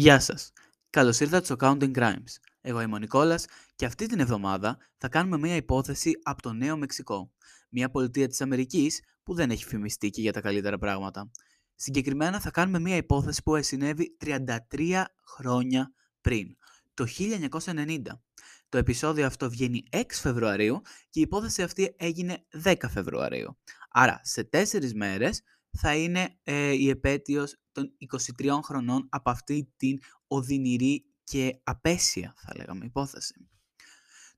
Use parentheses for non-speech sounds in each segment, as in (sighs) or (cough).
Γεια σας. Καλώς ήρθατε στο Counting Crimes. Εγώ είμαι ο Νικόλας και αυτή την εβδομάδα θα κάνουμε μια υπόθεση από το Νέο Μεξικό. Μια πολιτεία της Αμερικής που δεν έχει φημιστεί και για τα καλύτερα πράγματα. Συγκεκριμένα θα κάνουμε μια υπόθεση που συνέβη 33 χρόνια πριν, το 1990. Το επεισόδιο αυτό βγαίνει 6 Φεβρουαρίου και η υπόθεση αυτή έγινε 10 Φεβρουαρίου. Άρα σε 4 μέρες θα είναι ε, η επέτειος των 23 χρονών από αυτή την οδυνηρή και απέσια, θα λέγαμε, υπόθεση.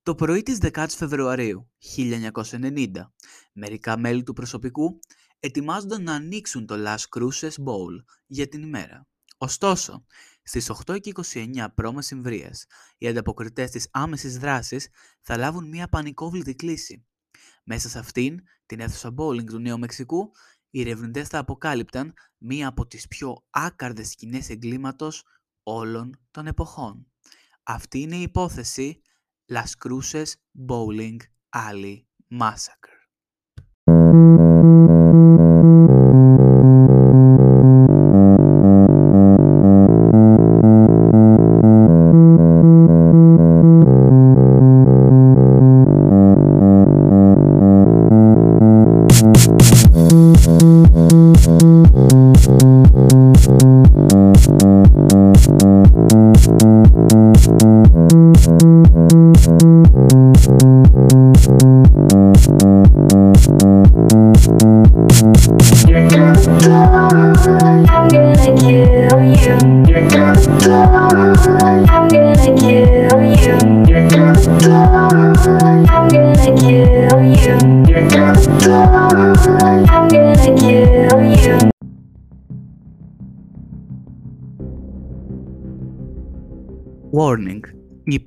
Το πρωί της 10 Φεβρουαρίου 1990, μερικά μέλη του προσωπικού ετοιμάζονταν να ανοίξουν το Las Cruces Bowl για την ημέρα. Ωστόσο, στις 8 και 29 π.Μ. οι ανταποκριτές της άμεσης δράσης θα λάβουν μια πανικόβλητη κλίση. Μέσα σε αυτήν, την αίθουσα bowling του Νέου Μεξικού, οι ερευνητές θα αποκάλυπταν μία από τις πιο άκαρδες σκηνές εγκλήματος όλων των εποχών. Αυτή είναι η υπόθεση Las Cruces Bowling Alley Massacre.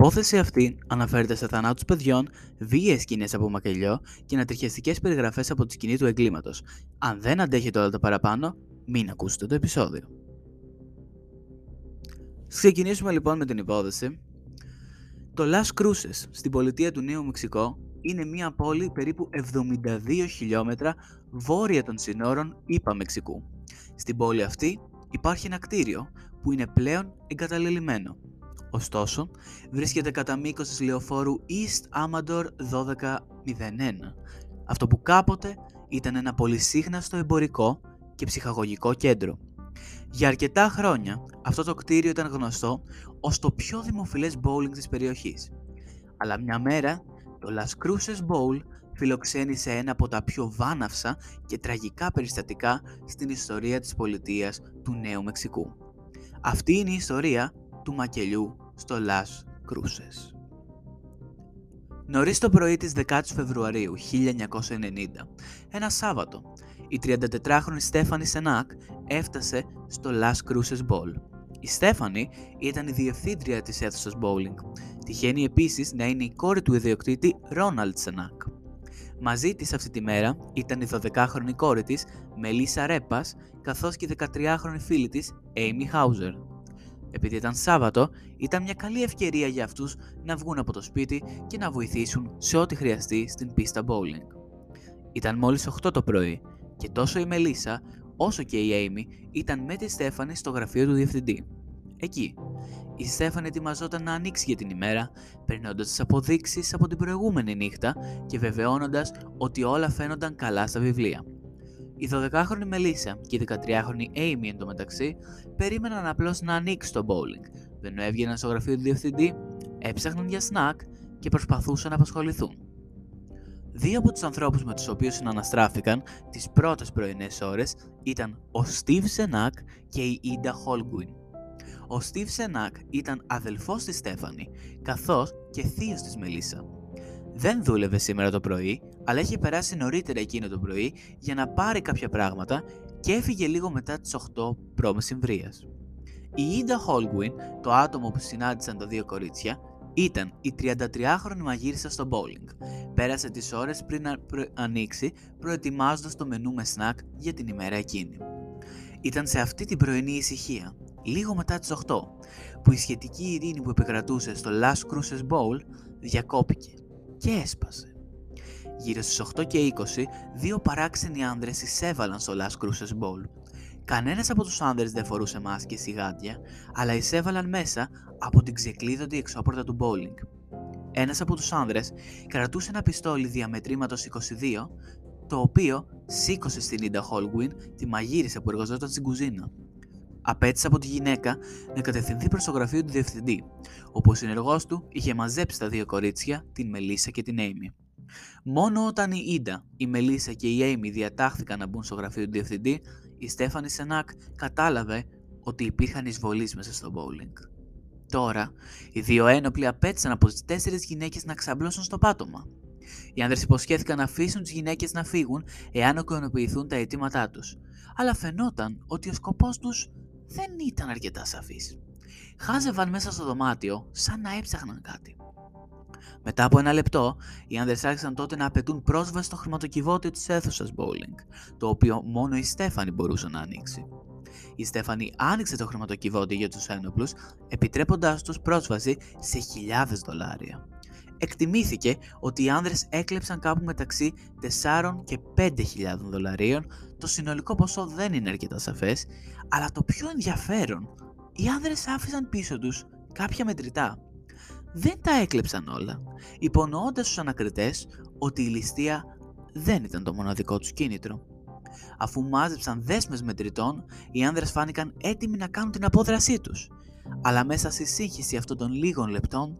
Υπόθεση αυτή αναφέρεται σε θανάτους παιδιών, βίαιες σκηνές από μακελιό και ανατριχιαστικές περιγραφές από τη σκηνή του εγκλήματος. Αν δεν αντέχετε όλα τα παραπάνω, μην ακούσετε το επεισόδιο. Ξεκινήσουμε λοιπόν με την υπόθεση. Το Las Cruces στην πολιτεία του Νέου Μεξικό είναι μια πόλη περίπου 72 χιλιόμετρα βόρεια των συνόρων ΙΠΑ Μεξικού. Στην πόλη αυτή υπάρχει ένα κτίριο που είναι πλέον εγκαταλελειμμένο Ωστόσο, βρίσκεται κατά μήκος της λεωφόρου East Amador 1201, αυτό που κάποτε ήταν ένα πολυσύχναστο εμπορικό και ψυχαγωγικό κέντρο. Για αρκετά χρόνια αυτό το κτίριο ήταν γνωστό ως το πιο δημοφιλές bowling της περιοχής. Αλλά μια μέρα το Las Cruces Bowl φιλοξένησε ένα από τα πιο βάναυσα και τραγικά περιστατικά στην ιστορία της πολιτείας του Νέου Μεξικού. Αυτή είναι η ιστορία του μακελιού στο Las Cruces. Νωρίς το πρωί της 10 Φεβρουαρίου 1990, ένα Σάββατο, η 34χρονη Στέφανη Σενάκ έφτασε στο Las Cruces Ball. Η Στέφανη ήταν η διευθύντρια της αίθουσας bowling. Τυχαίνει επίσης να είναι η κόρη του ιδιοκτήτη Ρόναλτ Σενάκ. Μαζί της αυτή τη μέρα ήταν η 12χρονη κόρη της Μελίσσα Ρέπας καθώς και η 13χρονη φίλη της Amy Χάουζερ. Επειδή ήταν Σάββατο, ήταν μια καλή ευκαιρία για αυτούς να βγουν από το σπίτι και να βοηθήσουν σε ό,τι χρειαστεί στην πίστα bowling. Ήταν μόλις 8 το πρωί και τόσο η Μελίσσα όσο και η Amy ήταν με τη Στέφανη στο γραφείο του διευθυντή. Εκεί, η Στέφανη ετοιμαζόταν να ανοίξει για την ημέρα, περνώντας τις αποδείξεις από την προηγούμενη νύχτα και βεβαιώνοντας ότι όλα φαίνονταν καλά στα βιβλία. Η 12χρονη Μελίσσα και η 13χρονη Amy εντωμεταξύ περίμεναν απλώς να ανοίξει το bowling. Δεν έβγαιναν στο γραφείο του διευθυντή, έψαχναν για σνακ και προσπαθούσαν να απασχοληθούν. Δύο από τους ανθρώπους με τους οποίους συναναστράφηκαν τις πρώτες πρωινές ώρες ήταν ο Steve Σενάκ και η Ida Holguin. Ο Steve Σενάκ ήταν αδελφός της Στέφανη, καθώς και θείος της Μελίσσα. Δεν δούλευε σήμερα το πρωί, αλλά είχε περάσει νωρίτερα εκείνο το πρωί για να πάρει κάποια πράγματα και έφυγε λίγο μετά τις 8 π.μ. Η Ίντα Χόλγουιν, το άτομο που συνάντησαν τα δύο κορίτσια, ήταν η 33χρονη μαγείρισσα στο bowling. Πέρασε τις ώρες πριν να ανοίξει, προετοιμάζοντας το μενού με σνακ για την ημέρα εκείνη. Ήταν σε αυτή την πρωινή ησυχία, λίγο μετά τις 8, που η σχετική ειρήνη που επικρατούσε στο Last Cruises Bowl διακόπηκε και έσπασε. Γύρω στις 8 και 20, δύο παράξενοι άνδρες εισέβαλαν στο Las Cruces Bowl. Κανένας από τους άνδρες δεν φορούσε μάσκες ή γάντια, αλλά εισέβαλαν μέσα από την ξεκλείδωτη εξώπορτα του bowling. Ένας από τους άνδρες κρατούσε ένα πιστόλι διαμετρήματος 22, το οποίο σήκωσε στην Ίντα Χόλγουιν, τη μαγείρισσα που εργαζόταν στην κουζίνα. Απαίτησε από τη γυναίκα να κατευθυνθεί προς το γραφείο του διευθυντή, όπου ο συνεργός του είχε μαζέψει τα δύο κορίτσια, την Μελίσσα και την Έιμι. Μόνο όταν η Ίντα, η Μελίσσα και η Έιμι διατάχθηκαν να μπουν στο γραφείο του διευθυντή, η Στέφανη Σενάκ κατάλαβε ότι υπήρχαν εισβολείς μέσα στο bowling. Τώρα, οι δύο ένοπλοι απαίτησαν από τις τέσσερις γυναίκες να ξαπλώσουν στο πάτωμα. Οι άνδρες υποσχέθηκαν να αφήσουν τις γυναίκες να φύγουν εάν ικανοποιηθούν τα αιτήματά τους, αλλά φαινόταν ότι ο σκοπός τους δεν ήταν αρκετά σαφής. Χάζευαν μέσα στο δωμάτιο σαν να έψαχναν κάτι. Μετά από ένα λεπτό, οι άνδρε άρχισαν τότε να απαιτούν πρόσβαση στο χρηματοκιβώτιο της αίθουσας bowling, το οποίο μόνο η Στέφανη μπορούσε να ανοίξει. Η Στέφανη άνοιξε το χρηματοκιβώτιο για τους ένοπλους, επιτρέποντάς τους πρόσβαση σε χιλιάδες δολάρια. Εκτιμήθηκε ότι οι άνδρες έκλεψαν κάπου μεταξύ 4 και 5.000 δολαρίων, το συνολικό ποσό δεν είναι αρκετά σαφές, αλλά το πιο ενδιαφέρον, οι άνδρες άφησαν πίσω τους κάποια μετρητά. Δεν τα έκλεψαν όλα, υπονοώντας στους ανακριτές ότι η ληστεία δεν ήταν το μοναδικό τους κίνητρο. Αφού μάζεψαν δέσμες μετρητών, οι άνδρες φάνηκαν έτοιμοι να κάνουν την απόδρασή τους. Αλλά μέσα στη σύγχυση αυτών των λίγων λεπτών,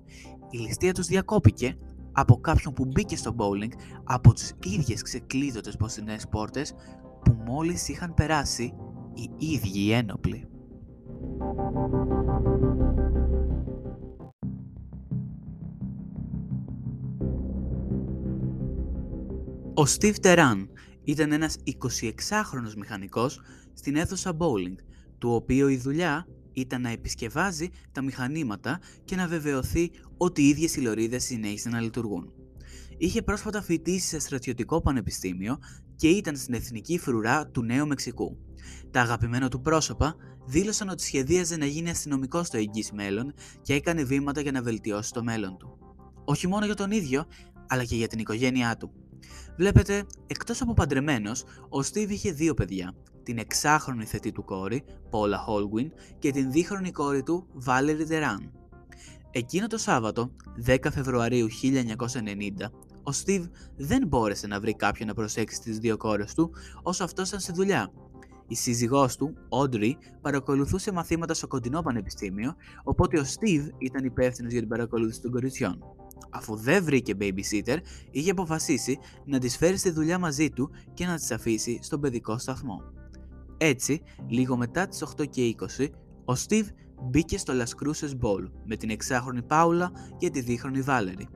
η ληστεία τους διακόπηκε από κάποιον που μπήκε στο bowling από τις ίδιες ξεκλείδωτες ποστινές πόρτες που μόλις είχαν περάσει οι ίδιοι οι ένοπλοι. Ο Steve Teran ήταν ένας 26χρονος μηχανικός στην αίθουσα bowling, του οποίου η δουλειά ήταν να επισκευάζει τα μηχανήματα και να βεβαιωθεί ότι οι ίδιες οι λωρίδες συνέχισαν να λειτουργούν. Είχε πρόσφατα φοιτήσει σε στρατιωτικό πανεπιστήμιο και ήταν στην εθνική φρουρά του Νέου Μεξικού. Τα αγαπημένα του πρόσωπα δήλωσαν ότι σχεδίαζε να γίνει αστυνομικό στο εγγύς μέλλον και έκανε βήματα για να βελτιώσει το μέλλον του. Όχι μόνο για τον ίδιο, αλλά και για την οικογένειά του. Βλέπετε, εκτός από παντρεμένος, ο Στίβ είχε δύο παιδιά, την εξάχρονη θετή του κόρη, Πόλα Χόλγουιν, και την δίχρονη κόρη του, Βάλερη Τεράν. Εκείνο το Σάββατο, 10 Φεβρουαρίου 1990, ο Στίβ δεν μπόρεσε να βρει κάποιον να προσέξει τις δύο κόρες του, όσο αυτός ήταν στη δουλειά. Η σύζυγός του, Όντρι, παρακολουθούσε μαθήματα στο κοντινό πανεπιστήμιο, οπότε ο Στίβ ήταν υπεύθυνος για την παρακολούθηση των κοριτσιών. Αφού δεν βρήκε babysitter, είχε αποφασίσει να τις φέρει στη δουλειά μαζί του και να τις αφήσει στον παιδικό σταθμό. Έτσι, λίγο μετά τις 8 και 20, ο Steve μπήκε στο Las Cruces Ball με την εξάχρονη Πάουλα και τη δίχρονη Βάλερη.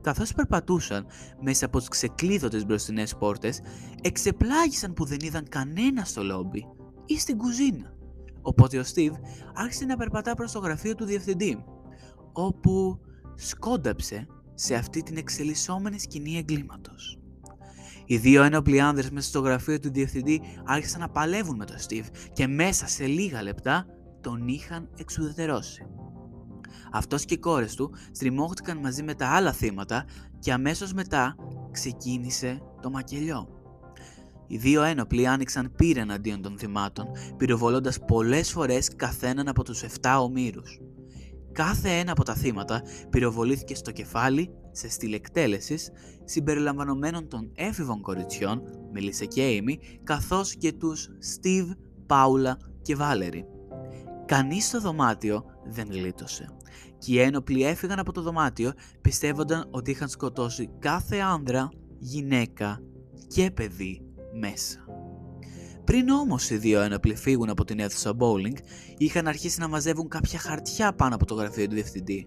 Καθώς περπατούσαν μέσα από τις ξεκλείδωτες μπροστινές πόρτες, εξεπλάγησαν που δεν είδαν κανένα στο λόμπι ή στην κουζίνα. Οπότε ο Steve άρχισε να περπατά προς το γραφείο του διευθυντή, όπου σκόνταψε σε αυτή την εξελισσόμενη σκηνή εγκλήματος. Οι δύο ένοπλοι άνδρες μέσα στο γραφείο του διευθυντή άρχισαν να παλεύουν με τον Στίβ και μέσα σε λίγα λεπτά τον είχαν εξουδετερώσει. Αυτός και οι κόρες του στριμώχτηκαν μαζί με τα άλλα θύματα και αμέσως μετά ξεκίνησε το μακελιό. Οι δύο ένοπλοι άνοιξαν πύρα εναντίον των θυμάτων, πυροβολώντας πολλές φορές καθέναν από τους 7 ομήρους. Κάθε ένα από τα θύματα πυροβολήθηκε στο κεφάλι σε στυλ εκτέλεσης, συμπεριλαμβανομένων των έφηβων κοριτσιών, Μελίσσα και Έιμι, καθώς και τους Στίβ, Πάουλα και Βάλερη. Κανείς στο δωμάτιο δεν γλίτωσε και οι ένοπλοι έφυγαν από το δωμάτιο πιστεύονταν ότι είχαν σκοτώσει κάθε άνδρα, γυναίκα και παιδί μέσα. Πριν όμως οι δύο ένοπλοι φύγουν από την αίθουσα bowling, είχαν αρχίσει να μαζεύουν κάποια χαρτιά πάνω από το γραφείο του διευθυντή,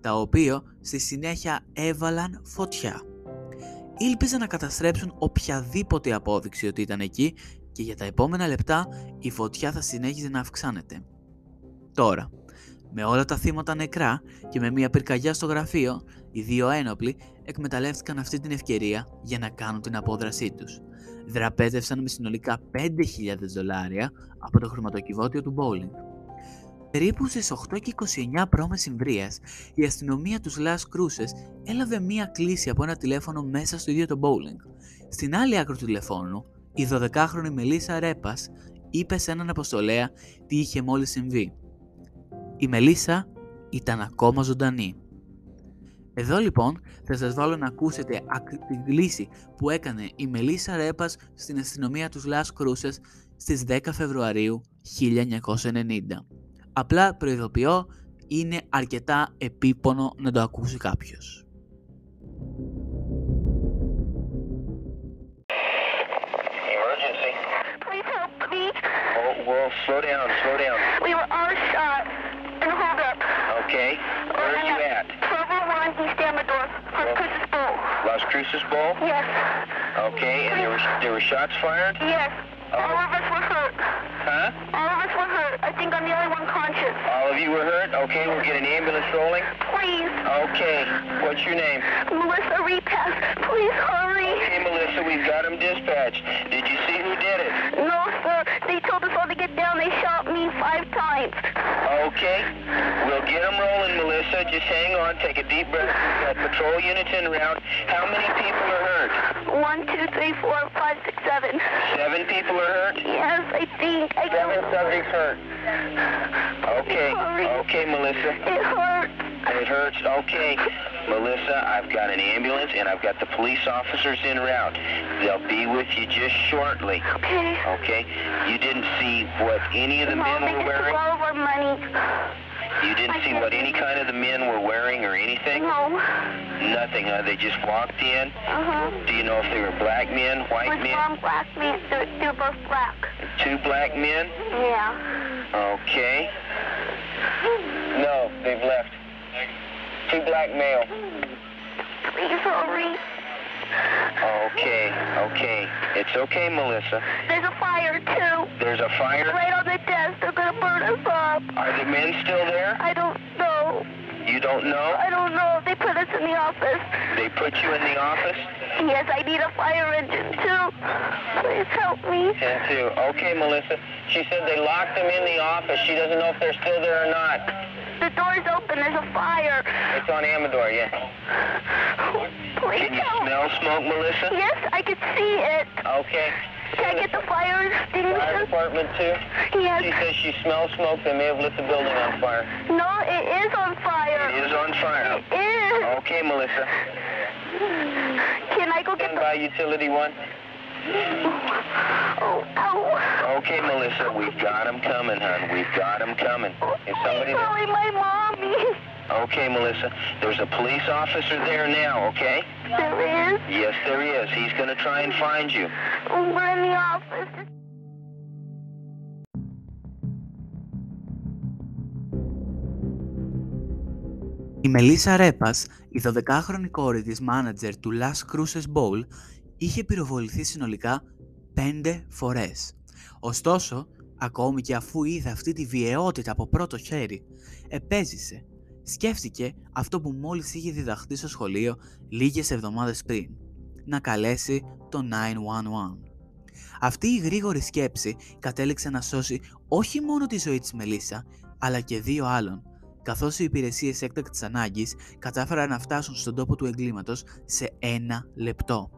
τα οποία στη συνέχεια έβαλαν φωτιά. Ήλπιζαν να καταστρέψουν οποιαδήποτε απόδειξη ότι ήταν εκεί και για τα επόμενα λεπτά η φωτιά θα συνέχιζε να αυξάνεται. Τώρα, με όλα τα θύματα νεκρά και με μια πυρκαγιά στο γραφείο, οι δύο ένοπλοι εκμεταλλεύτηκαν αυτή την ευκαιρία για να κάνουν την απόδρασή τους. Δραπέτευσαν με συνολικά 5.000 δολάρια από το χρηματοκιβώτιο του bowling. Περίπου στις 8 και 29 π.Μ. η αστυνομία τους Las Cruces έλαβε μία κλήση από ένα τηλέφωνο μέσα στο ίδιο το bowling. Στην άλλη άκρη του τηλεφώνου, η 12χρονη Μελίσσα Ρέπας είπε σε έναν αποστολέα τι είχε μόλις συμβεί. Η Μελίσσα ήταν ακόμα ζωντανή. Εδώ λοιπόν θα σας βάλω να ακούσετε την κλίση που έκανε η Μελίσσα Ρέπας στην αστυνομία τους Las Cruces στις 10 Φεβρουαρίου 1990. Απλά προειδοποιώ, είναι αρκετά επίπονο να το ακούσει κάποιος. Emergency. Please help me. Oh, well, slow down, slow down. We were all shot Las Cruces Bowl? Yes. Okay, and there were, there were shots fired? Yes. All of us were hurt. Huh? All of us were hurt. I think I'm the only one conscious. All of you were hurt? Okay, we'll get an ambulance rolling. Please. Okay, what's your name? Melissa Repass. Please hurry. Okay, Melissa, we've got them dispatched. Did you see who did it? No, sir. They told us all to get down. They shot me five times. Okay, we'll get them Just hang on, take a deep breath. We've got patrol units in route. How many people are hurt? One, two, three, four, five, six, seven. Seven people are hurt? Yes, I think. I Seven don't. subjects hurt. Okay, okay, Melissa. It hurts. It hurts. Okay, Melissa, I've got an ambulance and I've got the police officers en route. They'll be with you just shortly. Okay. Okay? You didn't see what any of the Mom, men were wearing? all of our money. You didn't see what any kind of the men were wearing or anything? No. Nothing, huh? They just walked in. Uh-huh. Do you know if they were black men, white With men? mom, black men. They're, they're both black. Two black men? Yeah. Okay. No, they've left. Two black male. Please hurry. Okay, okay. It's okay, Melissa. There's a fire, too. There's a fire. Right on the desk. They're going to burn us up. Are the men still there? I don't know. You don't know? I don't know. They put us in the office. They put you in the office? Yes, I need a fire engine, too. Please help me. Ten two. Okay, Melissa. She said they locked them in the office. She doesn't know if they're still there or not. The door's open. There's a fire. It's on Amador, yeah. (sighs) (sighs) Can you smell smoke, Melissa? Yes, I can see it. Okay. Can I get the fire Fire department too? Yes. She says she smells smoke. They may have lit the building on fire. No, it is on fire. It is on fire. It is. Okay, Melissa. Can I go get Stand the... by utility one. Oh, ow. Okay, Melissa. We've got them coming, hon. We've got them coming. Is somebody hurry, my mommy. Okay, Melissa. There's a police officer there now, okay? There is; Yes, there is. He's going to try and find you. We're in the office. Η Μελίσσα Ρέπας, η 12χρονη κόρη της μάνατζερ του Las Cruces Bowl, είχε πυροβοληθεί συνολικά 5 φορές. Ωστόσο, ακόμη και αφού είδε αυτή τη βιαιότητα από πρώτο χέρι, επέζησε. Σκέφτηκε αυτό που μόλις είχε διδαχθεί στο σχολείο λίγες εβδομάδες πριν, να καλέσει το 911. Αυτή η γρήγορη σκέψη κατέληξε να σώσει όχι μόνο τη ζωή της Μελίσσα, αλλά και δύο άλλων, καθώς οι υπηρεσίες έκτακτης ανάγκης κατάφεραν να φτάσουν στον τόπο του εγκλήματος σε ένα λεπτό.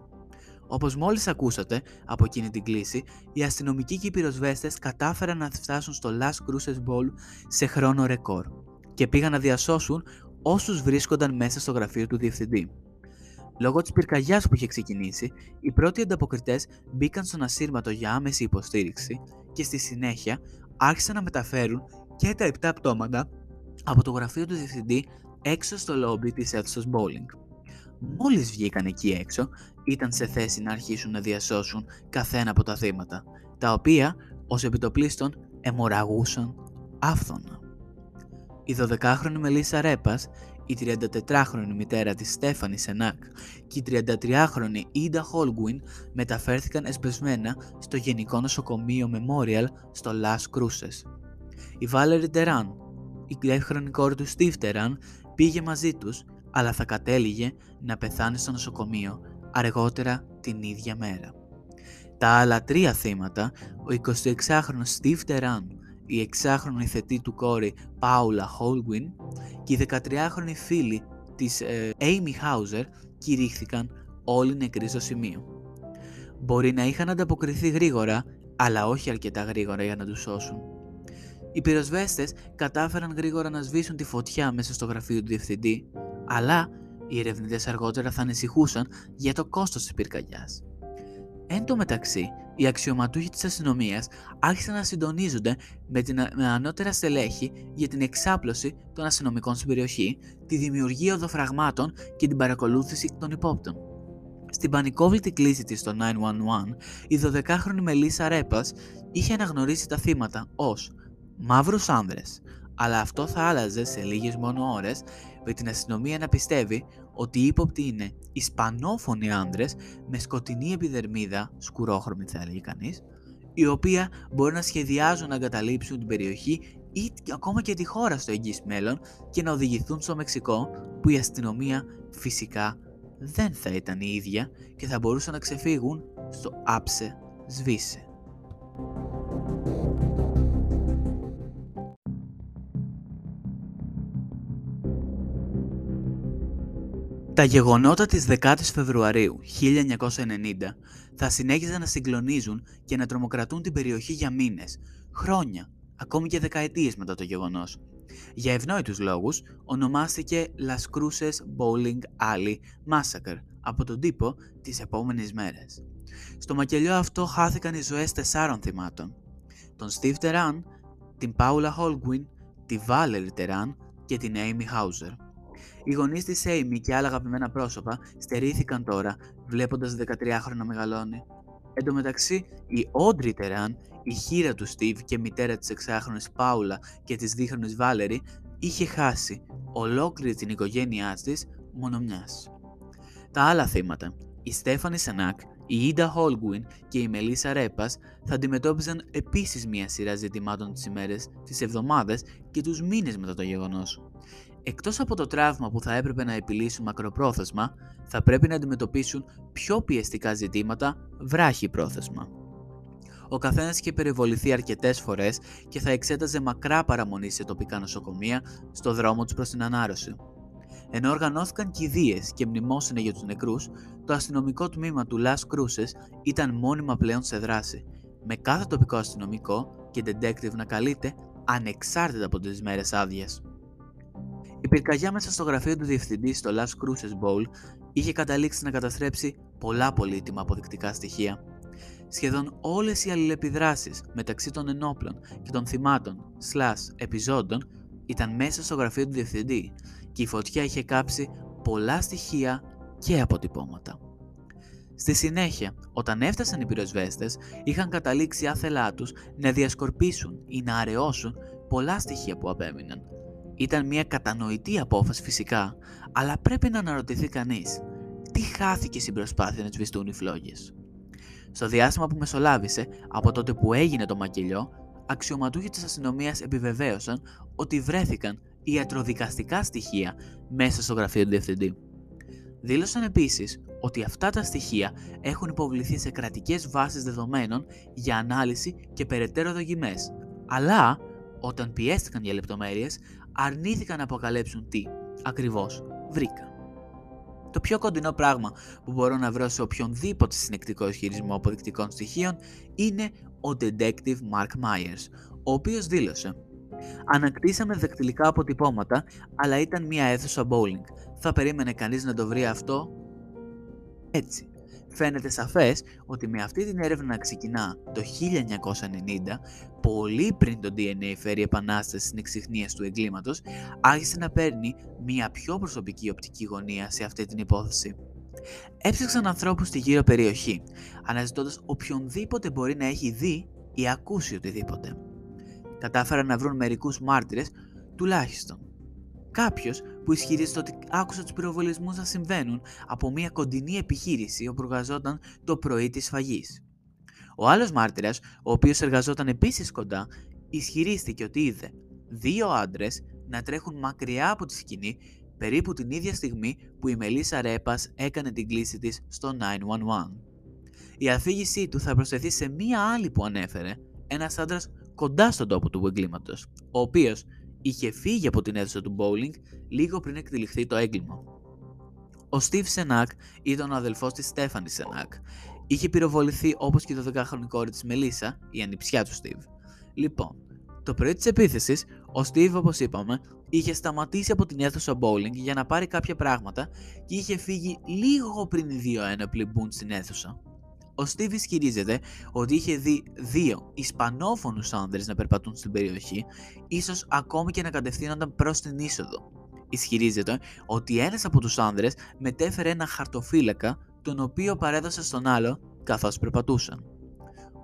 Όπως μόλις ακούσατε από εκείνη την κλίση, οι αστυνομικοί και οι πυροσβέστες κατάφεραν να φτάσουν στο Las Cruces Bowl σε χρόνο ρεκόρ και πήγαν να διασώσουν όσους βρίσκονταν μέσα στο γραφείο του διευθυντή. Λόγω της πυρκαγιάς που είχε ξεκινήσει, οι πρώτοι ανταποκριτές μπήκαν στον ασύρματο για άμεση υποστήριξη και στη συνέχεια άρχισαν να μεταφέρουν και τα 7 πτώματα από το γραφείο του διευθυντή έξω στο λόμπι της αίθουσας bowling. Μόλις βγήκαν εκεί έξω, ήταν σε θέση να αρχίσουν να διασώσουν καθένα από τα θύματα, τα οποία, ως επί το πλείστον, αιμορραγούσαν άφθονα. Η 12χρονη Μελίσσα Ρέπας, η 34χρονη μητέρα της Στέφανη Σενάκ και η 33χρονη Ίντα Χόλγουιν μεταφέρθηκαν εσπεσμένα στο Γενικό Νοσοκομείο Memorial στο Las Cruces. Η Βάλερη Τεράν, η δεύτερη κόρη του Στίβ Τεράν, πήγε μαζί τους, αλλά θα κατέληγε να πεθάνει στο νοσοκομείο αργότερα την ίδια μέρα. Τα άλλα τρία θύματα, ο 26χρονος Στίβ Τεράν, η 6χρονη θετή του κόρη Πάουλα Χόλγουιν και η 13χρονη φίλη της ε, Amy Hauser κηρύχθηκαν όλοι νεκροί στο σημείο. Μπορεί να είχαν ανταποκριθεί γρήγορα, αλλά όχι αρκετά γρήγορα για να τους σώσουν. Οι πυροσβέστες κατάφεραν γρήγορα να σβήσουν τη φωτιά μέσα στο γραφείο του διευθυντή, αλλά οι ερευνητές αργότερα θα ανησυχούσαν για το κόστος της πυρκαγιάς. Εν τω μεταξύ, οι αξιωματούχοι της αστυνομίας άρχισαν να συντονίζονται με, την, με ανώτερα στελέχη για την εξάπλωση των αστυνομικών στην περιοχή, τη δημιουργία οδοφραγμάτων και την παρακολούθηση των υπόπτων. Στην πανικόβλητη κλίση της στο 911, η 12χρονη Μελίσσα Ρέπας είχε αναγνωρίσει τα θύματα ως μαύρους άνδρες, αλλά αυτό θα άλλαζε σε λίγες μόνο ώρες με την αστυνομία να πιστεύει ότι οι ύποπτοι είναι ισπανόφωνοι άνδρες με σκοτεινή επιδερμίδα, σκουρόχρωμη θα έλεγε κανείς, οι οποία μπορεί να σχεδιάζουν να εγκαταλείψουν την περιοχή ή ακόμα και τη χώρα στο εγγύς μέλλον και να οδηγηθούν στο Μεξικό που η αστυνομία φυσικά δεν θα ήταν η ίδια και θα μπορούσαν να ξεφύγουν στο άψε σβήσε. Τα γεγονότα της 10ης Φεβρουαρίου 1990 θα συνέχιζαν να συγκλονίζουν και να τρομοκρατούν την περιοχή για μήνες, χρόνια, ακόμη και δεκαετίες μετά το γεγονός. Για ευνόητους λόγους ονομάστηκε Las Cruces Bowling Alley Massacre από τον τύπο τις επόμενες μέρες. Στο μακελιό αυτό χάθηκαν οι ζωές τεσσάρων θυμάτων. Τον Steve Teran, την Paula Holguin, τη Valerie Teran και την Amy Hauser. Οι γονείς της Amy και άλλα αγαπημένα πρόσωπα στερήθηκαν τώρα, βλέποντας 13χρονο να μεγαλώνει. Εν τω μεταξύ, η Audrey Teran, η χήρα του Steve και μητέρα της εξάχρονης Πάουλα και της δίχρονης Βάλερη, είχε χάσει ολόκληρη την οικογένειά της μονομιάς. Τα άλλα θύματα, η Στέφανη Σανάκ, η Ίντα Χόλγουιν και η Μελίσσα Ρέπας θα αντιμετώπιζαν επίσης μία σειρά ζητημάτων τις ημέρες, τις εβδομάδες και τους μήνες μετά το γεγονός. Εκτός από το τραύμα που θα έπρεπε να επιλύσουν μακροπρόθεσμα, θα πρέπει να αντιμετωπίσουν πιο πιεστικά ζητήματα βράχη πρόθεσμα. Ο καθένας είχε περιβοληθεί αρκετές φορές και θα εξέταζε μακρά παραμονή σε τοπικά νοσοκομεία στο δρόμο τους προς την ανάρρωση. Ενώ οργανώθηκαν κηδείες και μνημόσυνα για τους νεκρούς, το αστυνομικό τμήμα του Las Cruces ήταν μόνιμα πλέον σε δράση, με κάθε τοπικό αστυνομικό και detective να καλείται ανεξάρτητα από τις μέρες άδειε. Η πυρκαγιά μέσα στο γραφείο του διευθυντή στο Las Cruces Bowl είχε καταλήξει να καταστρέψει πολλά πολύτιμα αποδεικτικά στοιχεία. Σχεδόν όλες οι αλληλεπιδράσεις μεταξύ των ενόπλων και των θυμάτων slash επιζώντων ήταν μέσα στο γραφείο του διευθυντή και η φωτιά είχε κάψει πολλά στοιχεία και αποτυπώματα. Στη συνέχεια, όταν έφτασαν οι πυροσβέστες, είχαν καταλήξει άθελά τους να διασκορπίσουν ή να αραιώσουν πολλά στοιχεία που απέμειναν, ήταν μια κατανοητή απόφαση φυσικά, αλλά πρέπει να αναρωτηθεί κανείς τι χάθηκε στην προσπάθεια να σβηστούν οι φλόγες; Στο διάστημα που μεσολάβησε, από τότε που έγινε το μακελιό, αξιωματούχοι της αστυνομίας επιβεβαίωσαν ότι βρέθηκαν ιατροδικαστικά στοιχεία μέσα στο γραφείο του διευθυντή. Δήλωσαν επίσης ότι αυτά τα στοιχεία έχουν υποβληθεί σε κρατικές βάσεις δεδομένων για ανάλυση και περαιτέρω δοκιμές, αλλά όταν πιέστηκαν για λεπτομέρειες, αρνήθηκαν να αποκαλύψουν τι ακριβώς βρήκαν. Το πιο κοντινό πράγμα που μπορώ να βρω σε οποιονδήποτε συνεκτικό ισχυρισμό αποδεικτικών στοιχείων είναι ο detective Mark Myers, ο οποίος δήλωσε Ανακτήσαμε δεκτυλικά αποτυπώματα, αλλά ήταν μια αίθουσα bowling. Θα περίμενε κανείς να το βρει αυτό έτσι. Φαίνεται σαφές ότι με αυτή την έρευνα να ξεκινά το 1990, πολύ πριν το DNA φέρει επανάσταση στην εξυχνία του εγκλήματος, άρχισε να παίρνει μια πιο προσωπική οπτική γωνία σε αυτή την υπόθεση. Έψαξαν ανθρώπους στη γύρω περιοχή, αναζητώντας οποιονδήποτε μπορεί να έχει δει ή ακούσει οτιδήποτε. Κατάφεραν να βρουν μερικούς μάρτυρες, τουλάχιστον. Κάποιος που ισχυρίζεται ότι άκουσε τους πυροβολισμούς να συμβαίνουν από μια κοντινή επιχείρηση όπου εργαζόταν το πρωί της φαγής. Ο άλλος μάρτυρας, ο οποίος εργαζόταν επίσης κοντά, ισχυρίστηκε ότι είδε δύο άντρες να τρέχουν μακριά από τη σκηνή περίπου την ίδια στιγμή που η Μελίσσα Ρέπας έκανε την κλίση της στο 911. Η αφήγησή του θα προσθεθεί σε μία άλλη που ανέφερε, ένας άντρας κοντά στον τόπο του εγκλήματος, ο οποίος είχε φύγει από την αίθουσα του bowling λίγο πριν εκτεληχθεί το έγκλημα. Ο Steve Σενάκ ήταν ο αδελφός της Stephanie Σενάκ. Είχε πυροβοληθεί όπως και το 10χρονο κόρη της Μελίσσα, η ανιψιά του Steve. Λοιπόν, το πρωί της επίθεσης, ο Steve όπως είπαμε, είχε σταματήσει από την αίθουσα bowling για να πάρει κάποια πράγματα και είχε φύγει λίγο πριν οι δύο ένοπλοι μπουν στην αίθουσα. Ο Steve ισχυρίζεται ότι είχε δει δύο Ισπανόφωνους άνδρες να περπατούν στην περιοχή, ίσως ακόμη και να κατευθύνονταν προς την είσοδο. Ισχυρίζεται ότι ένας από τους άνδρες μετέφερε ένα χαρτοφύλακα τον οποίο παρέδωσε στον άλλο καθώς περπατούσαν.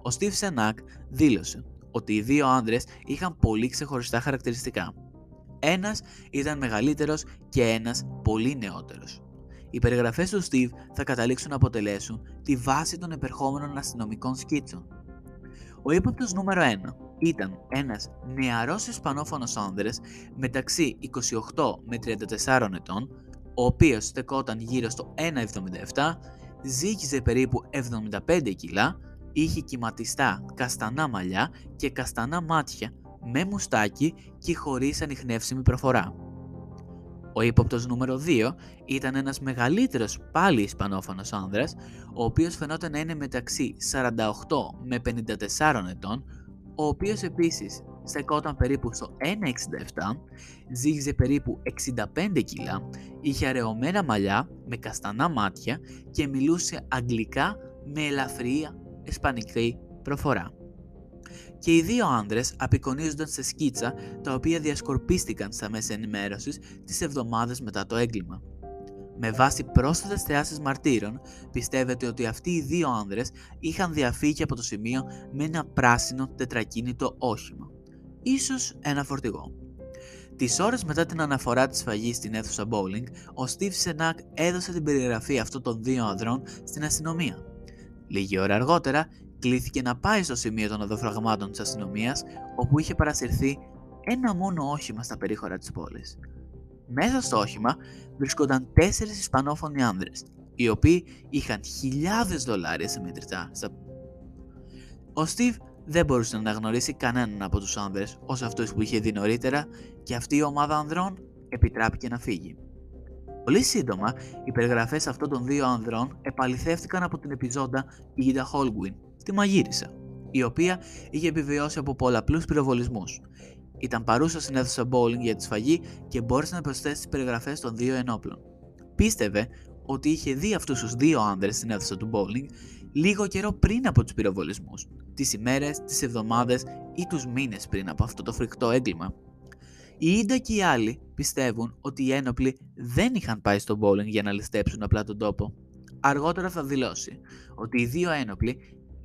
Ο Steve Σενάκ δήλωσε ότι οι δύο άνδρες είχαν πολύ ξεχωριστά χαρακτηριστικά. Ένας ήταν μεγαλύτερος και ένας πολύ νεότερος. Οι περιγραφές του Steve θα καταλήξουν να αποτελέσουν τη βάση των επερχόμενων αστυνομικών σκίτσων. Ο ύποπτος νούμερο 1 ήταν ένας νεαρός ισπανόφωνος άνδρας μεταξύ 28 με 34 ετών, ο οποίος στεκόταν γύρω στο 1,77, ζύγιζε περίπου 75 κιλά, είχε κυματιστά καστανά μαλλιά και καστανά μάτια με μουστάκι και χωρίς ανιχνεύσιμη προφορά. Ο ύποπτος νούμερο 2 ήταν ένας μεγαλύτερος πάλι ισπανόφωνος άνδρας, ο οποίος φαινόταν να είναι μεταξύ 48 με 54 ετών, ο οποίος επίσης στεκόταν περίπου στο 1,67, ζύγιζε περίπου 65 κιλά, είχε αραιωμένα μαλλιά με καστανά μάτια και μιλούσε αγγλικά με ελαφρύ ισπανική προφορά και οι δύο άνδρες απεικονίζονταν σε σκίτσα τα οποία διασκορπίστηκαν στα μέσα ενημέρωσης τις εβδομάδες μετά το έγκλημα. Με βάση πρόσθετες θεάσεις μαρτύρων, πιστεύετε ότι αυτοί οι δύο άνδρες είχαν διαφύγει από το σημείο με ένα πράσινο τετρακίνητο όχημα. Ίσως ένα φορτηγό. Τις ώρες μετά την αναφορά της σφαγής στην αίθουσα bowling, ο Στίβ Σενάκ έδωσε την περιγραφή αυτών των δύο ανδρών στην αστυνομία. Λίγη ώρα αργότερα, κλήθηκε να πάει στο σημείο των οδοφραγμάτων της αστυνομίας, όπου είχε παρασυρθεί ένα μόνο όχημα στα περίχωρα της πόλης. Μέσα στο όχημα βρισκόταν τέσσερις Ισπανόφωνοι άνδρες, οι οποίοι είχαν χιλιάδες δολάρια σε μετρητά. Ο Στίβ δεν μπορούσε να αναγνωρίσει κανέναν από τους άνδρες ως αυτούς που είχε δει νωρίτερα και αυτή η ομάδα ανδρών επιτράπηκε να φύγει. Πολύ σύντομα, οι περιγραφές αυτών των δύο ανδρών επαληθεύτηκαν από την επιζώντα Ida Holguin, τη μαγείρισα, η οποία είχε επιβιώσει από πολλαπλούς πυροβολισμούς. Ήταν παρούσα στην αίθουσα bowling για τη σφαγή και μπόρεσε να προσθέσει τις περιγραφές των δύο ενόπλων. Πίστευε ότι είχε δει αυτούς τους δύο άνδρες στην αίθουσα του bowling λίγο καιρό πριν από τους πυροβολισμούς, τις ημέρες, τις εβδομάδες ή τους μήνες πριν από αυτό το φρικτό έγκλημα. Οι Ίντα και οι άλλοι πιστεύουν ότι οι ένοπλοι δεν είχαν πάει στο bowling για να ληστέψουν απλά τον τόπο. Αργότερα θα δηλώσει ότι οι δύο ένοπλοι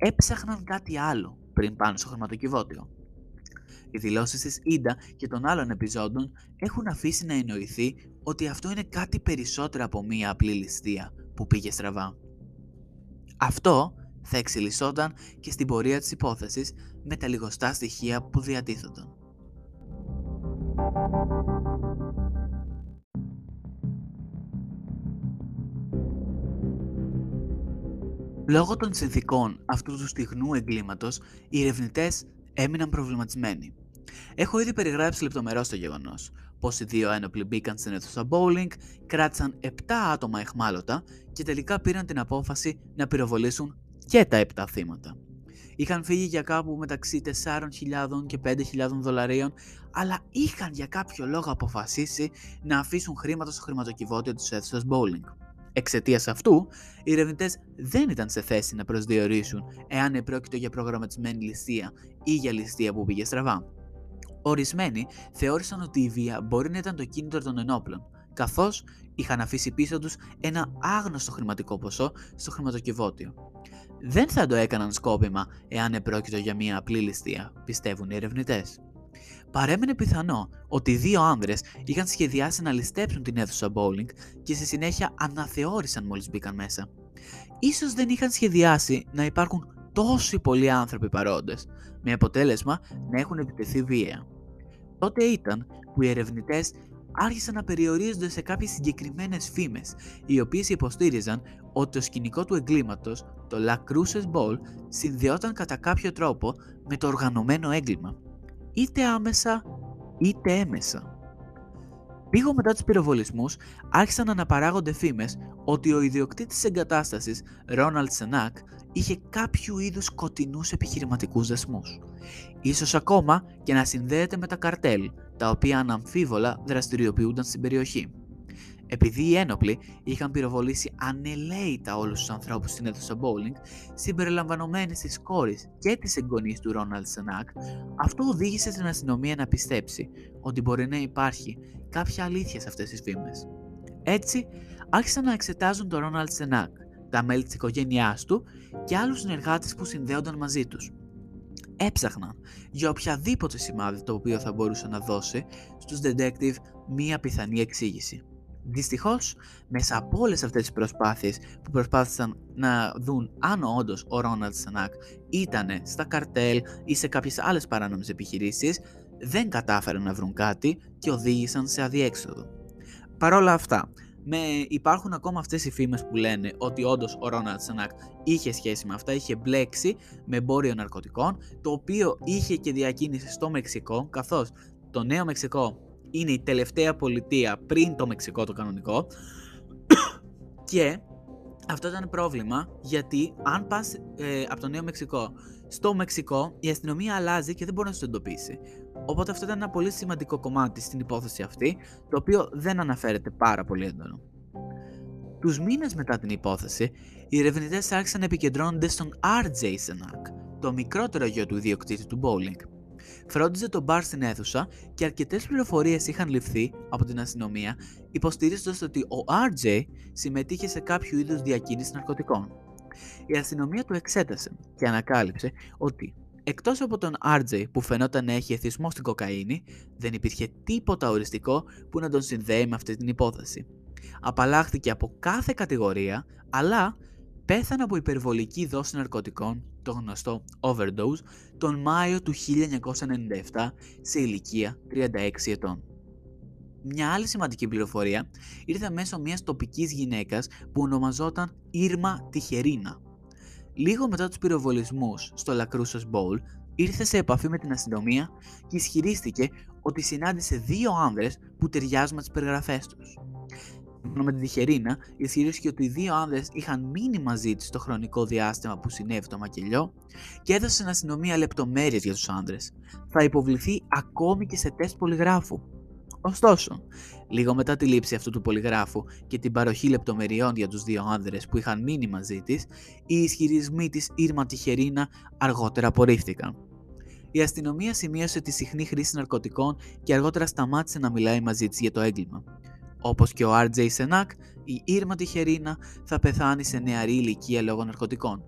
έψαχναν κάτι άλλο πριν πάνε στο χρηματοκιβώτιο. Οι δηλώσεις της Ίντα και των άλλων επιζώντων έχουν αφήσει να εννοηθεί ότι αυτό είναι κάτι περισσότερο από μία απλή ληστεία που πήγε στραβά. Αυτό θα εξελισσόταν και στην πορεία της υπόθεσης με τα λιγοστά στοιχεία που διατίθονταν. Λόγω των συνθήκων αυτού του στιγνού εγκλήματος, οι ερευνητές έμειναν προβληματισμένοι. Έχω ήδη περιγράψει λεπτομερώς το γεγονός πως οι δύο ένοπλοι μπήκαν στην αίθουσα bowling, κράτησαν 7 άτομα εχμάλωτα και τελικά πήραν την απόφαση να πυροβολήσουν και τα 7 θύματα. Είχαν φύγει για κάπου μεταξύ 4.000 και 5.000 δολαρίων, αλλά είχαν για κάποιο λόγο αποφασίσει να αφήσουν χρήματα στο χρηματοκιβώτιο της αίθουσας bowling. Εξαιτίας αυτού, οι ερευνητές δεν ήταν σε θέση να προσδιορίσουν εάν επρόκειτο για προγραμματισμένη ληστεία ή για ληστεία που πήγε στραβά. Ορισμένοι θεώρησαν ότι η βία μπορεί να ήταν το κίνητρο των ενόπλων, καθώς είχαν αφήσει πίσω τους ένα άγνωστο χρηματικό ποσό στο χρηματοκιβώτιο. Δεν θα το έκαναν σκόπιμα εάν επρόκειτο για μια απλή ληστεία, πιστεύουν οι ερευνητές. Παρέμενε πιθανό ότι οι δύο άνδρες είχαν σχεδιάσει να ληστέψουν την αίθουσα bowling και στη συνέχεια αναθεώρησαν μόλις μπήκαν μέσα. Ίσως δεν είχαν σχεδιάσει να υπάρχουν τόσοι πολλοί άνθρωποι παρόντες, με αποτέλεσμα να έχουν επιτεθεί βία. Τότε ήταν που οι ερευνητές άρχισαν να περιορίζονται σε κάποιες συγκεκριμένες φήμες, οι οποίες υποστήριζαν ότι το σκηνικό του εγκλήματος, το La Cruces Ball, συνδυόταν κατά κάποιο τρόπο με το οργανωμένο έγκλημα είτε άμεσα είτε έμεσα. Λίγο μετά τους πυροβολισμούς άρχισαν να αναπαράγονται φήμες ότι ο ιδιοκτήτης της εγκατάστασης, Ρόναλτ Σενάκ, είχε κάποιο είδους σκοτεινούς επιχειρηματικούς δεσμούς. Ίσως ακόμα και να συνδέεται με τα καρτέλ, τα οποία αναμφίβολα δραστηριοποιούνταν στην περιοχή. Επειδή οι ένοπλοι είχαν πυροβολήσει ανελαίητα όλους τους ανθρώπους στην αίθουσα bowling, συμπεριλαμβανομένης της κόρης και της εγγονής του Ρόναλντ Σενάκ, αυτό οδήγησε την αστυνομία να πιστέψει ότι μπορεί να υπάρχει κάποια αλήθεια σε αυτές τις φήμες. Έτσι, άρχισαν να εξετάζουν τον Ρόναλντ Σενάκ, τα μέλη της οικογένειάς του και άλλους συνεργάτες που συνδέονταν μαζί τους. Έψαχναν για οποιαδήποτε σημάδι το οποίο θα μπορούσε να δώσει στους detective μία πιθανή εξήγηση. Δυστυχώς, μέσα από όλες αυτές τις προσπάθειες που προσπάθησαν να δουν αν όντως ο Ρόναλντ Σανάκ ήταν στα καρτέλ ή σε κάποιες άλλες παράνομες επιχειρήσεις, δεν κατάφεραν να βρουν κάτι και οδήγησαν σε αδιέξοδο. Παρ' όλα αυτά, με, υπάρχουν ακόμα αυτές οι φήμες που λένε ότι όντως ο Ρόναλντ Σανάκ είχε σχέση με αυτά, είχε μπλέξει με εμπόριο ναρκωτικών, το οποίο είχε και διακίνηση στο Μεξικό, καθώς το νέο Μεξικό είναι η τελευταία πολιτεία πριν το Μεξικό το κανονικό και αυτό ήταν πρόβλημα γιατί αν πας ε, από το Νέο Μεξικό στο Μεξικό η αστυνομία αλλάζει και δεν μπορεί να σου εντοπίσει. Οπότε αυτό ήταν ένα πολύ σημαντικό κομμάτι στην υπόθεση αυτή το οποίο δεν αναφέρεται πάρα πολύ έντονο. Τους μήνες μετά την υπόθεση, οι ερευνητές άρχισαν να επικεντρώνονται στον RJ Senak, το μικρότερο γιο του ιδιοκτήτη του bowling φρόντιζε τον μπαρ στην αίθουσα και αρκετές πληροφορίες είχαν ληφθεί από την αστυνομία, υποστηρίζοντας ότι ο RJ συμμετείχε σε κάποιο είδους διακίνηση ναρκωτικών. Η αστυνομία του εξέτασε και ανακάλυψε ότι εκτός από τον RJ που φαινόταν να έχει εθισμό στην κοκαίνη, δεν υπήρχε τίποτα οριστικό που να τον συνδέει με αυτή την υπόθεση. Απαλλάχθηκε από κάθε κατηγορία, αλλά πέθανε από υπερβολική δόση ναρκωτικών, το γνωστό overdose, τον Μάιο του 1997 σε ηλικία 36 ετών. Μια άλλη σημαντική πληροφορία ήρθε μέσω μιας τοπικής γυναίκας που ονομαζόταν Ήρμα Τιχερίνα. Λίγο μετά τους πυροβολισμούς στο Λακρούσος Bowl, ήρθε σε επαφή με την αστυνομία και ισχυρίστηκε ότι συνάντησε δύο άνδρες που ταιριάζουν με τις περιγραφές τους με την Τυχερίνα, ισχυρίστηκε ότι οι δύο άνδρες είχαν μείνει μαζί τη στο χρονικό διάστημα που συνέβη το μακελιό και έδωσε στην αστυνομία λεπτομέρειες για τους άνδρες. Θα υποβληθεί ακόμη και σε τεστ πολυγράφου. Ωστόσο, λίγο μετά τη λήψη αυτού του πολυγράφου και την παροχή λεπτομεριών για τους δύο άνδρες που είχαν μείνει μαζί της, οι ισχυρισμοί της Ήρμα Τυχερίνα αργότερα απορρίφθηκαν. Η αστυνομία σημείωσε τη συχνή χρήση ναρκωτικών και αργότερα σταμάτησε να μιλάει μαζί της για το έγκλημα. Όπως και ο RJ Σενάκ, η Ήρμα Τιχερίνα θα πεθάνει σε νεαρή ηλικία λόγω ναρκωτικών.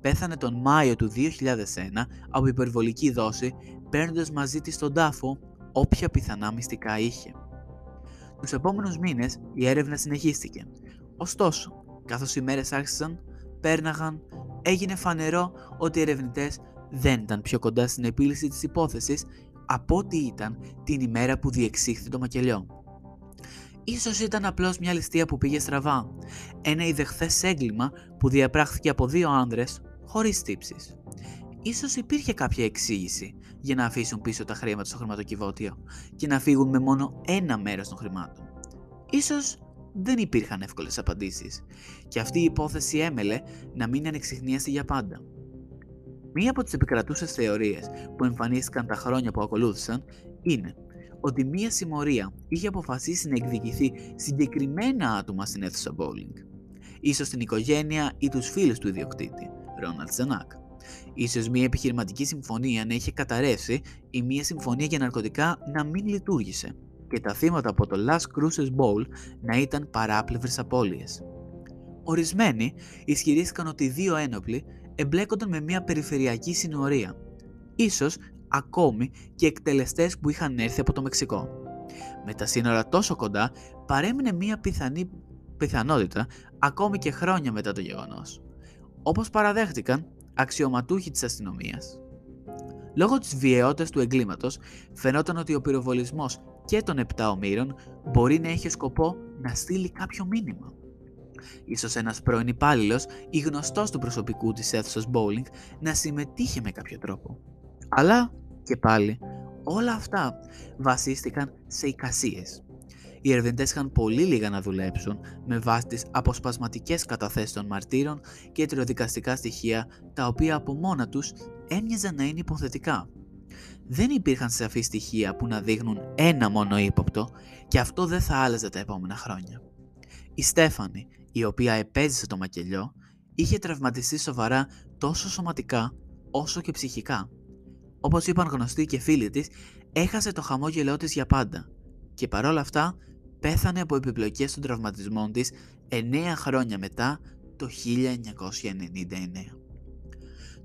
Πέθανε τον Μάιο του 2001 από υπερβολική δόση, παίρνοντας μαζί της τον τάφο όποια πιθανά μυστικά είχε. Τους επόμενους μήνες η έρευνα συνεχίστηκε. Ωστόσο, καθώς οι μέρες άρχισαν, πέρναγαν, έγινε φανερό ότι οι ερευνητές δεν ήταν πιο κοντά στην επίλυση της υπόθεσης από ό,τι ήταν την ημέρα που διεξήχθη το μακελιό. Ίσως ήταν απλώς μια ληστεία που πήγε στραβά. Ένα ιδεχθές έγκλημα που διαπράχθηκε από δύο άνδρες χωρίς τύψεις. Ίσως υπήρχε κάποια εξήγηση για να αφήσουν πίσω τα χρήματα στο χρηματοκιβώτιο και να φύγουν με μόνο ένα μέρος των χρημάτων. Ίσως δεν υπήρχαν εύκολες απαντήσεις και αυτή η υπόθεση έμελε να μην ανεξιχνίαστη για πάντα. Μία από τις επικρατούσες θεωρίες που εμφανίστηκαν τα χρόνια που ακολούθησαν είναι ότι μία συμμορία είχε αποφασίσει να εκδικηθεί συγκεκριμένα άτομα στην αίθουσα bowling. Ίσως την οικογένεια ή τους φίλους του ιδιοκτήτη, Ρόναλτ Ζανάκ. Ίσως μία επιχειρηματική συμφωνία να είχε καταρρεύσει ή μία συμφωνία για ναρκωτικά να μην λειτουργήσε και τα θύματα από το Last Cruises Bowl να ήταν παράπλευρες απώλειες. Ορισμένοι ισχυρίστηκαν ότι οι δύο ένοπλοι εμπλέκονταν με μια περιφερειακή συνορία, ίσως ακόμη και εκτελεστές που είχαν έρθει από το Μεξικό. Με τα σύνορα τόσο κοντά παρέμεινε μια πιθανή πιθανότητα ακόμη και χρόνια μετά το γεγονός. Όπως παραδέχτηκαν αξιωματούχοι της αστυνομίας. Λόγω της βιαιότητας του εγκλήματος φαινόταν ότι ο πυροβολισμός και των επτά ομήρων μπορεί να έχει σκοπό να στείλει κάποιο μήνυμα. Ίσως ένας πρώην υπάλληλος ή γνωστός του προσωπικού της αίθουσας bowling να συμμετείχε με κάποιο τρόπο. Αλλά και πάλι όλα αυτά βασίστηκαν σε εικασίες. Οι ερευνητές είχαν πολύ λίγα να δουλέψουν με βάση τις αποσπασματικές καταθέσεις των μαρτύρων και ετεροδικαστικά στοιχεία τα οποία από μόνα τους έμοιαζαν να είναι υποθετικά. Δεν υπήρχαν σαφή στοιχεία που να δείχνουν ένα μόνο ύποπτο και αυτό δεν θα άλλαζε τα επόμενα χρόνια. Η Στέφανη, η οποία επέζησε το μακελιό, είχε τραυματιστεί σοβαρά τόσο σωματικά όσο και ψυχικά. Όπως είπαν γνωστοί και φίλοι της, έχασε το χαμόγελό της για πάντα και παρόλα αυτά πέθανε από επιπλοκές των τραυματισμών της 9 χρόνια μετά το 1999.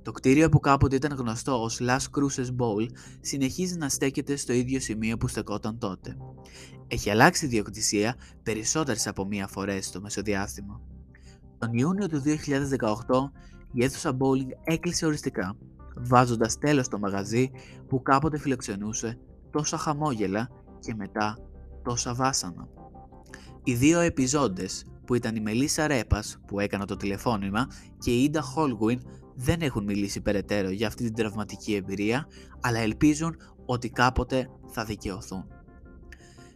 Το κτίριο που κάποτε ήταν γνωστό ως Las Cruces Bowl συνεχίζει να στέκεται στο ίδιο σημείο που στεκόταν τότε. Έχει αλλάξει ιδιοκτησία περισσότερες από μία φορές στο μεσοδιάστημα. Τον Ιούνιο του 2018 η αίθουσα bowling έκλεισε οριστικά, βάζοντας τέλος στο μαγαζί που κάποτε φιλοξενούσε τόσα χαμόγελα και μετά τόσα βάσανα. Οι δύο επιζώντες που ήταν η Μελίσσα Ρέπας που έκανε το τηλεφώνημα και η Ίντα Χόλγουιν δεν έχουν μιλήσει περαιτέρω για αυτή την τραυματική εμπειρία αλλά ελπίζουν ότι κάποτε θα δικαιωθούν.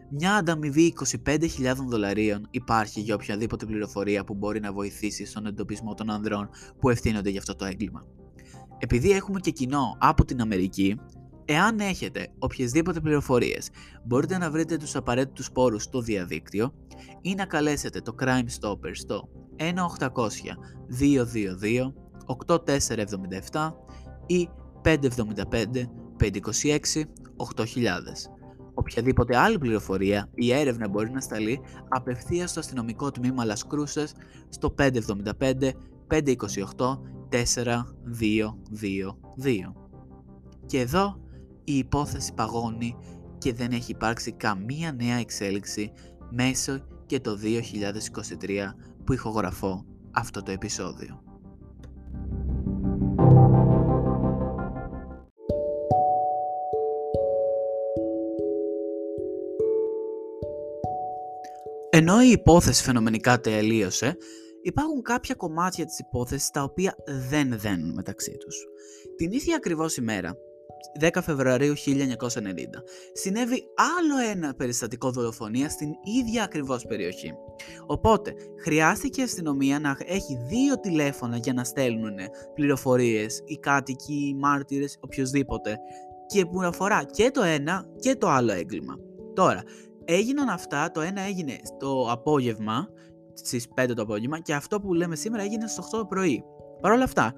Μια ανταμοιβή 25.000 δολαρίων υπάρχει για οποιαδήποτε πληροφορία που μπορεί να βοηθήσει στον εντοπισμό των ανδρών που ευθύνονται για αυτό το έγκλημα. Επειδή έχουμε και κοινό από την Αμερική, εάν έχετε οποιασδήποτε πληροφορίες, μπορείτε να βρείτε τους απαραίτητους πόρους στο διαδίκτυο ή να καλέσετε το Crime Stopper στο 1-800-222-8477 ή 575-526-8000. Οποιαδήποτε άλλη πληροφορία ή έρευνα μπορεί να σταλεί απευθείας στο αστυνομικό τμήμα Las Cruces στο 575 528 4222. Και εδώ η υπόθεση παγώνει και δεν έχει υπάρξει καμία νέα εξέλιξη μέσω και το 2023 που ηχογραφώ αυτό το επεισόδιο. Ενώ η υπόθεση φαινομενικά τελείωσε, υπάρχουν κάποια κομμάτια της υπόθεσης τα οποία δεν δένουν μεταξύ τους. Την ίδια ακριβώς ημέρα, 10 Φεβρουαρίου 1990, συνέβη άλλο ένα περιστατικό δολοφονίας στην ίδια ακριβώς περιοχή. Οπότε, χρειάστηκε η αστυνομία να έχει δύο τηλέφωνα για να στέλνουν πληροφορίες, οι κάτοικοι, οι μάρτυρες, οποιοδήποτε, και που αφορά και το ένα και το άλλο έγκλημα. Τώρα, έγιναν αυτά, το ένα έγινε στο απόγευμα, στις 5 το απόγευμα, και αυτό που λέμε σήμερα έγινε στις 8 το πρωί. Παρ' όλα αυτά,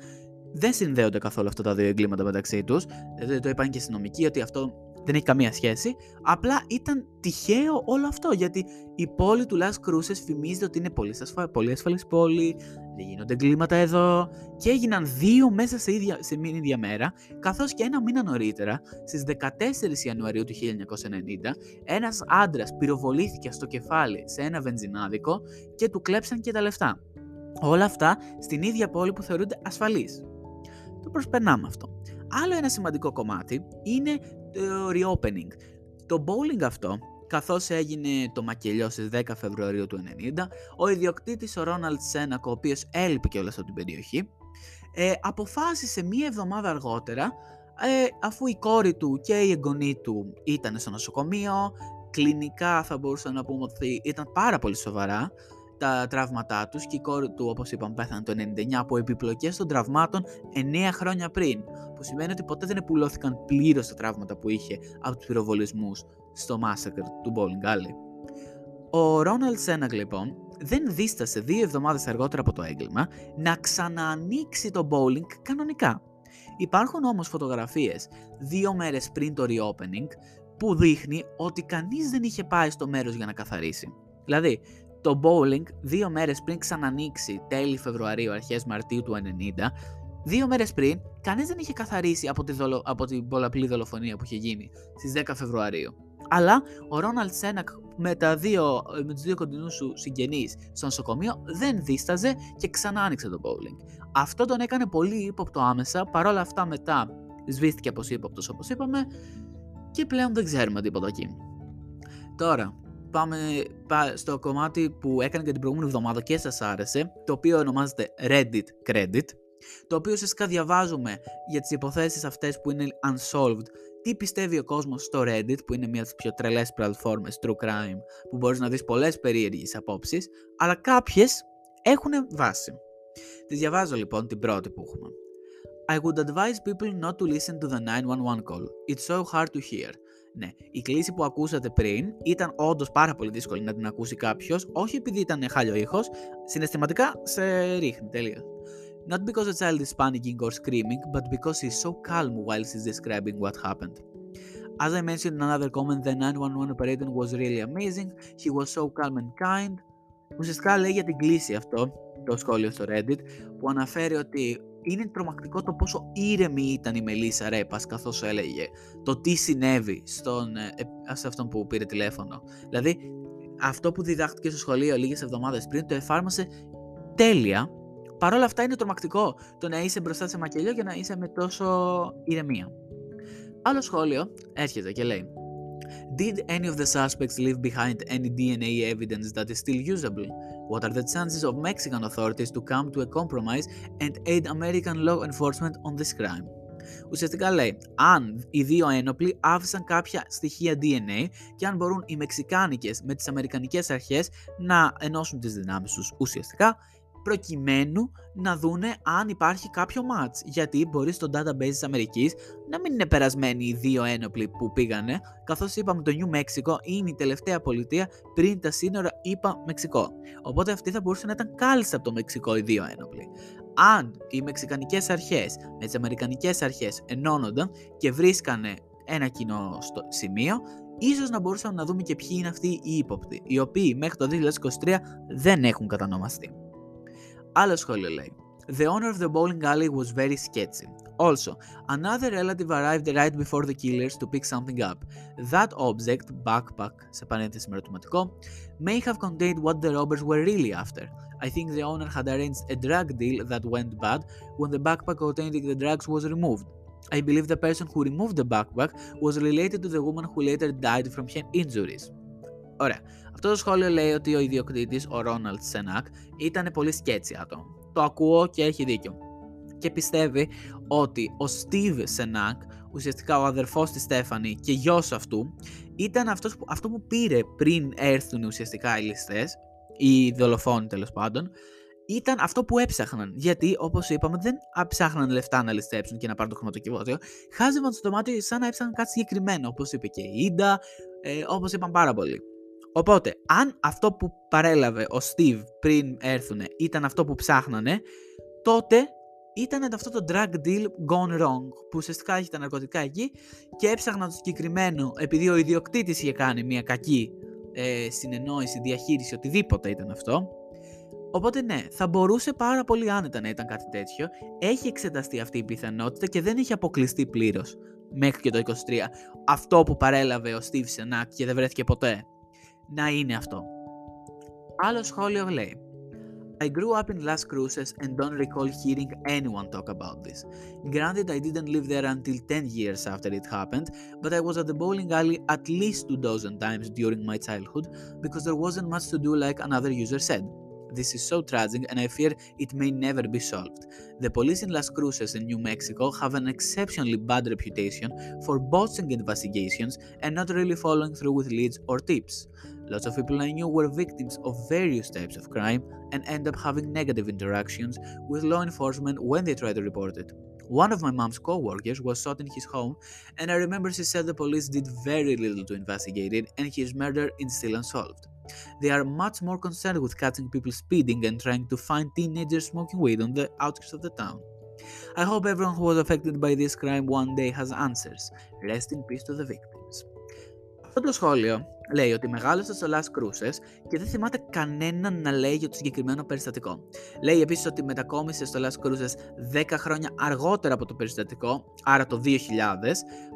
δεν συνδέονται καθόλου αυτά τα δύο εγκλήματα μεταξύ τους. Δηλαδή το είπαν και οι αστυνομικοί ότι αυτό δεν έχει καμία σχέση. Απλά ήταν τυχαίο όλο αυτό γιατί η πόλη του Las Cruces φημίζεται ότι είναι πολύ, ασφα... πολύ ασφαλής πόλη, δεν γίνονται εγκλήματα εδώ και έγιναν δύο μέσα σε, ίδια, σε μια ίδια μέρα καθώς και ένα μήνα νωρίτερα στις 14 Ιανουαρίου του 1990 ένας άντρας πυροβολήθηκε στο κεφάλι σε ένα βενζινάδικο και του κλέψαν και τα λεφτά. Όλα αυτά στην ίδια πόλη που θεωρούνται ασφαλείς το προσπερνάμε αυτό. Άλλο ένα σημαντικό κομμάτι είναι το reopening. Το bowling αυτό, καθώς έγινε το μακελιό στις 10 Φεβρουαρίου του 1990, ο ιδιοκτήτης ο Ρόναλτ Σένακ, ο οποίος έλειπε και όλα από την περιοχή, ε, αποφάσισε μία εβδομάδα αργότερα, ε, αφού η κόρη του και η εγγονή του ήταν στο νοσοκομείο, κλινικά θα μπορούσαμε να πούμε ότι ήταν πάρα πολύ σοβαρά, τα τραύματά τους και η κόρη του, όπως είπαμε, πέθανε το 99 από επιπλοκές των τραυμάτων 9 χρόνια πριν. Που σημαίνει ότι ποτέ δεν επουλώθηκαν πλήρως τα τραύματα που είχε από τους πυροβολισμούς στο massacre του Bowling Alley. Ο Ρόναλτ Σέναγ λοιπόν δεν δίστασε δύο εβδομάδες αργότερα από το έγκλημα να ξαναανοίξει το bowling κανονικά. Υπάρχουν όμως φωτογραφίες δύο μέρες πριν το reopening που δείχνει ότι κανείς δεν είχε πάει στο μέρος για να καθαρίσει. Δηλαδή, το bowling δύο μέρες πριν ξανανοίξει τέλη Φεβρουαρίου, αρχές Μαρτίου του 90, δύο μέρες πριν κανείς δεν είχε καθαρίσει από, τη δολο... από την πολλαπλή δολοφονία που είχε γίνει στις 10 Φεβρουαρίου. Αλλά ο Ρόναλτ Σένακ με, τα δύο, με τους δύο κοντινούς σου συγγενείς στο νοσοκομείο δεν δίσταζε και ξανά άνοιξε το bowling. Αυτό τον έκανε πολύ ύποπτο άμεσα, παρόλα αυτά μετά σβήστηκε από ύποπτος όπως είπαμε και πλέον δεν ξέρουμε τίποτα εκεί. Τώρα, πάμε στο κομμάτι που έκανε και την προηγούμενη εβδομάδα και σας άρεσε, το οποίο ονομάζεται Reddit Credit, το οποίο ουσιαστικά διαβάζουμε για τις υποθέσεις αυτές που είναι unsolved τι πιστεύει ο κόσμος στο Reddit, που είναι μια από τις πιο τρελές πλατφόρμες true crime, που μπορείς να δεις πολλές περίεργες απόψεις, αλλά κάποιες έχουν βάση. Τις διαβάζω λοιπόν την πρώτη που έχουμε. I would advise people not to listen to the 911 call. It's so hard to hear. Ναι, η κλίση που ακούσατε πριν ήταν όντως πάρα πολύ δύσκολη να την ακούσει κάποιος, όχι επειδή ήταν χάλιο ήχος, συναισθηματικά σε ρίχνει τελείω. Not because the child is panicking or screaming, but because he's so calm while he's describing what happened. As I mentioned in another comment, the 911 operator was really amazing. He was so calm and kind. Ουσιαστικά λέει για την κλίση αυτό, το σχόλιο στο Reddit, που αναφέρει ότι είναι τρομακτικό το πόσο ήρεμη ήταν η Μελίσσα Ρέπας καθώς έλεγε το τι συνέβη στον, ε, σε αυτόν που πήρε τηλέφωνο. Δηλαδή αυτό που διδάχτηκε στο σχολείο λίγες εβδομάδες πριν το εφάρμοσε τέλεια. Παρ' όλα αυτά είναι τρομακτικό το να είσαι μπροστά σε μακελιό και να είσαι με τόσο ηρεμία. Άλλο σχόλιο έρχεται και λέει Did any of the suspects leave behind any DNA evidence that is still usable? What are the chances of Mexican authorities to come to a compromise and aid American law enforcement on this crime? Ουσιαστικά λέει, αν οι δύο ένοπλοι άφησαν κάποια στοιχεία DNA και αν μπορούν οι Μεξικάνικες με τις Αμερικανικές αρχές να ενώσουν τις δυνάμεις τους ουσιαστικά προκειμένου να δούνε αν υπάρχει κάποιο match. Γιατί μπορεί στο database της Αμερικής να μην είναι περασμένοι οι δύο ένοπλοι που πήγανε, καθώς είπαμε το New Mexico είναι η τελευταία πολιτεία πριν τα σύνορα είπα Μεξικό. Οπότε αυτοί θα μπορούσαν να ήταν κάλλιστα από το Μεξικό οι δύο ένοπλοι. Αν οι Μεξικανικές αρχές με τις Αμερικανικές αρχές ενώνονταν και βρίσκανε ένα κοινό στο σημείο, ίσως να μπορούσαμε να δούμε και ποιοι είναι αυτοί οι ύποπτοι, οι οποίοι μέχρι το 2023 δεν έχουν κατανομαστεί. Άλλο σχόλιο λέει. The owner of the bowling alley was very sketchy. Also, another relative arrived right before the killers to pick something up. That object, backpack, σε παρένθεση με ερωτηματικό, may have contained what the robbers were really after. I think the owner had arranged a drug deal that went bad when the backpack containing the drugs was removed. I believe the person who removed the backpack was related to the woman who later died from her injuries. Ωραία. Αυτό το σχόλιο λέει ότι ο ιδιοκτήτης, ο Ρόναλτ Σενάκ, ήταν πολύ σκέτσι άτομο. Το ακούω και έχει δίκιο. Και πιστεύει ότι ο Στίβ Σενάκ, ουσιαστικά ο αδερφός της Στέφανη και γιος αυτού, ήταν αυτός που, αυτό που πήρε πριν έρθουν ουσιαστικά οι ληστές, οι δολοφόνοι τέλος πάντων, ήταν αυτό που έψαχναν. Γιατί, όπως είπαμε, δεν ψάχναν λεφτά να ληστέψουν και να πάρουν το χρηματοκιβώτιο. Χάζευαν στο δωμάτιο σαν να έψαχναν κάτι συγκεκριμένο, όπως είπε και η Ίντα, ε, όπως είπαν πάρα πολύ. Οπότε, αν αυτό που παρέλαβε ο Steve πριν έρθουν ήταν αυτό που ψάχνανε, τότε ήταν αυτό το drug deal gone wrong, που ουσιαστικά έχει τα ναρκωτικά εκεί και έψαχναν το συγκεκριμένο επειδή ο ιδιοκτήτης είχε κάνει μια κακή ε, συνεννόηση, διαχείριση, οτιδήποτε ήταν αυτό. Οπότε ναι, θα μπορούσε πάρα πολύ άνετα να ήταν κάτι τέτοιο. Έχει εξεταστεί αυτή η πιθανότητα και δεν έχει αποκλειστεί πλήρως μέχρι και το 23. Αυτό που παρέλαβε ο Steve Senak και δεν βρέθηκε ποτέ να είναι αυτό. Άλλο σχόλιο λέει I grew up in Las Cruces and don't recall hearing anyone talk about this. Granted, I didn't live there until 10 years after it happened, but I was at the bowling alley at least two dozen times during my childhood because there wasn't much to do, like another user said. This is so tragic and I fear it may never be solved. The police in Las Cruces in New Mexico have an exceptionally bad reputation for botching investigations and not really following through with leads or tips. Lots of people I knew were victims of various types of crime and end up having negative interactions with law enforcement when they try to report it. One of my mom's co-workers was shot in his home, and I remember she said the police did very little to investigate it and his murder is still unsolved. They are much more concerned with catching people speeding and trying to find teenagers smoking weed on the outskirts of the town. I hope everyone who was affected by this crime one day has answers. Rest in peace to the victims. Αυτό το σχόλιο λέει ότι μεγάλωσες στο Las Cruces και δεν θυμάται κανέναν να λέει για το συγκεκριμένο περιστατικό. Λέει επίσης ότι μετακόμισες στο Las Cruces 10 χρόνια αργότερα από το περιστατικό, άρα το 2000.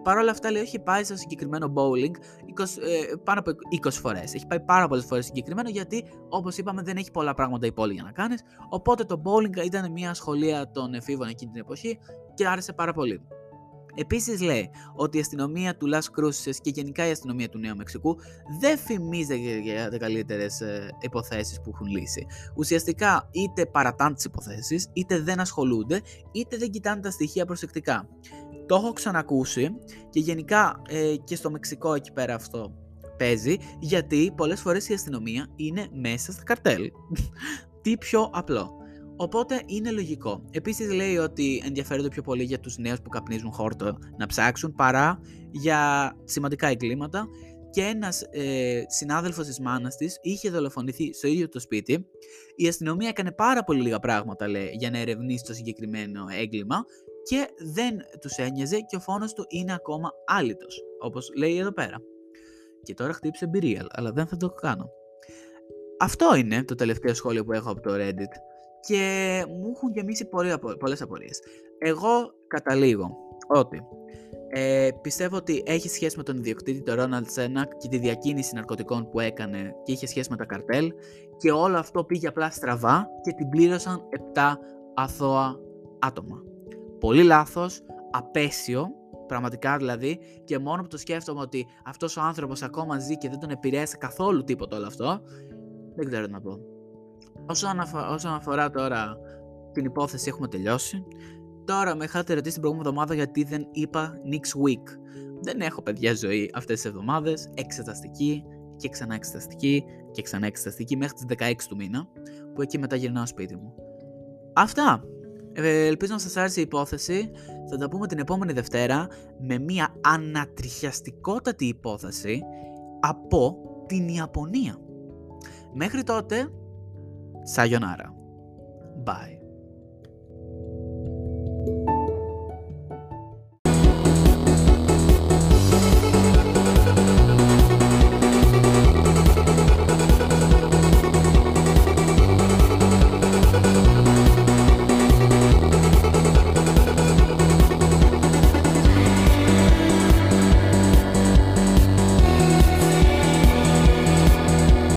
Παρ' όλα αυτά λέει έχει πάει στο συγκεκριμένο bowling 20, ε, πάνω από 20 φορές. Έχει πάει πάρα πολλές φορές συγκεκριμένο γιατί όπως είπαμε δεν έχει πολλά πράγματα η πόλη για να κάνεις. Οπότε το bowling ήταν μια σχολεία των εφήβων εκείνη την εποχή και άρεσε πάρα πολύ. Επίσης λέει ότι η αστυνομία του Las Cruces και γενικά η αστυνομία του Νέου Μεξικού δεν φημίζεται για τι καλύτερες υποθέσεις που έχουν λύσει. Ουσιαστικά είτε παρατάνε τις υποθέσεις, είτε δεν ασχολούνται, είτε δεν κοιτάνε τα στοιχεία προσεκτικά. Το έχω ξανακούσει και γενικά ε, και στο Μεξικό εκεί πέρα αυτό παίζει, γιατί πολλές φορές η αστυνομία είναι μέσα στα καρτέλ. (laughs) Τι πιο απλό. Οπότε είναι λογικό. Επίσης λέει ότι ενδιαφέρονται πιο πολύ για τους νέους που καπνίζουν χόρτο να ψάξουν παρά για σημαντικά εγκλήματα. Και ένας ε, συνάδελφος της μάνας της είχε δολοφονηθεί στο ίδιο το σπίτι. Η αστυνομία έκανε πάρα πολύ λίγα πράγματα, λέει, για να ερευνήσει το συγκεκριμένο έγκλημα και δεν τους ένοιαζε και ο φόνος του είναι ακόμα άλυτος, όπως λέει εδώ πέρα. Και τώρα χτύπησε εμπειρία, αλλά δεν θα το κάνω. Αυτό είναι το τελευταίο σχόλιο που έχω από το Reddit και μου έχουν γεμίσει πολλές απορίες. Εγώ καταλήγω ότι ε, πιστεύω ότι έχει σχέση με τον ιδιοκτήτη τον Ρόναλτ Σένακ και τη διακίνηση ναρκωτικών που έκανε και είχε σχέση με τα καρτέλ και όλο αυτό πήγε απλά στραβά και την πλήρωσαν 7 αθώα άτομα. Πολύ λάθος, απέσιο, πραγματικά δηλαδή και μόνο που το σκέφτομαι ότι αυτός ο άνθρωπος ακόμα ζει και δεν τον επηρέασε καθόλου τίποτα όλο αυτό, δεν ξέρω τι να πω. Όσον, αφορά τώρα την υπόθεση έχουμε τελειώσει. Τώρα με είχατε ρωτήσει την προηγούμενη εβδομάδα γιατί δεν είπα next week. Δεν έχω παιδιά ζωή αυτές τις εβδομάδες, εξεταστική και ξανά εξεταστική και ξανά εξεταστική μέχρι τις 16 του μήνα που εκεί μετά γυρνάω σπίτι μου. Αυτά. Ε, ελπίζω να σας άρεσε η υπόθεση. Θα τα πούμε την επόμενη Δευτέρα με μια ανατριχιαστικότατη υπόθεση από την Ιαπωνία. Μέχρι τότε, Sayonara. Bye.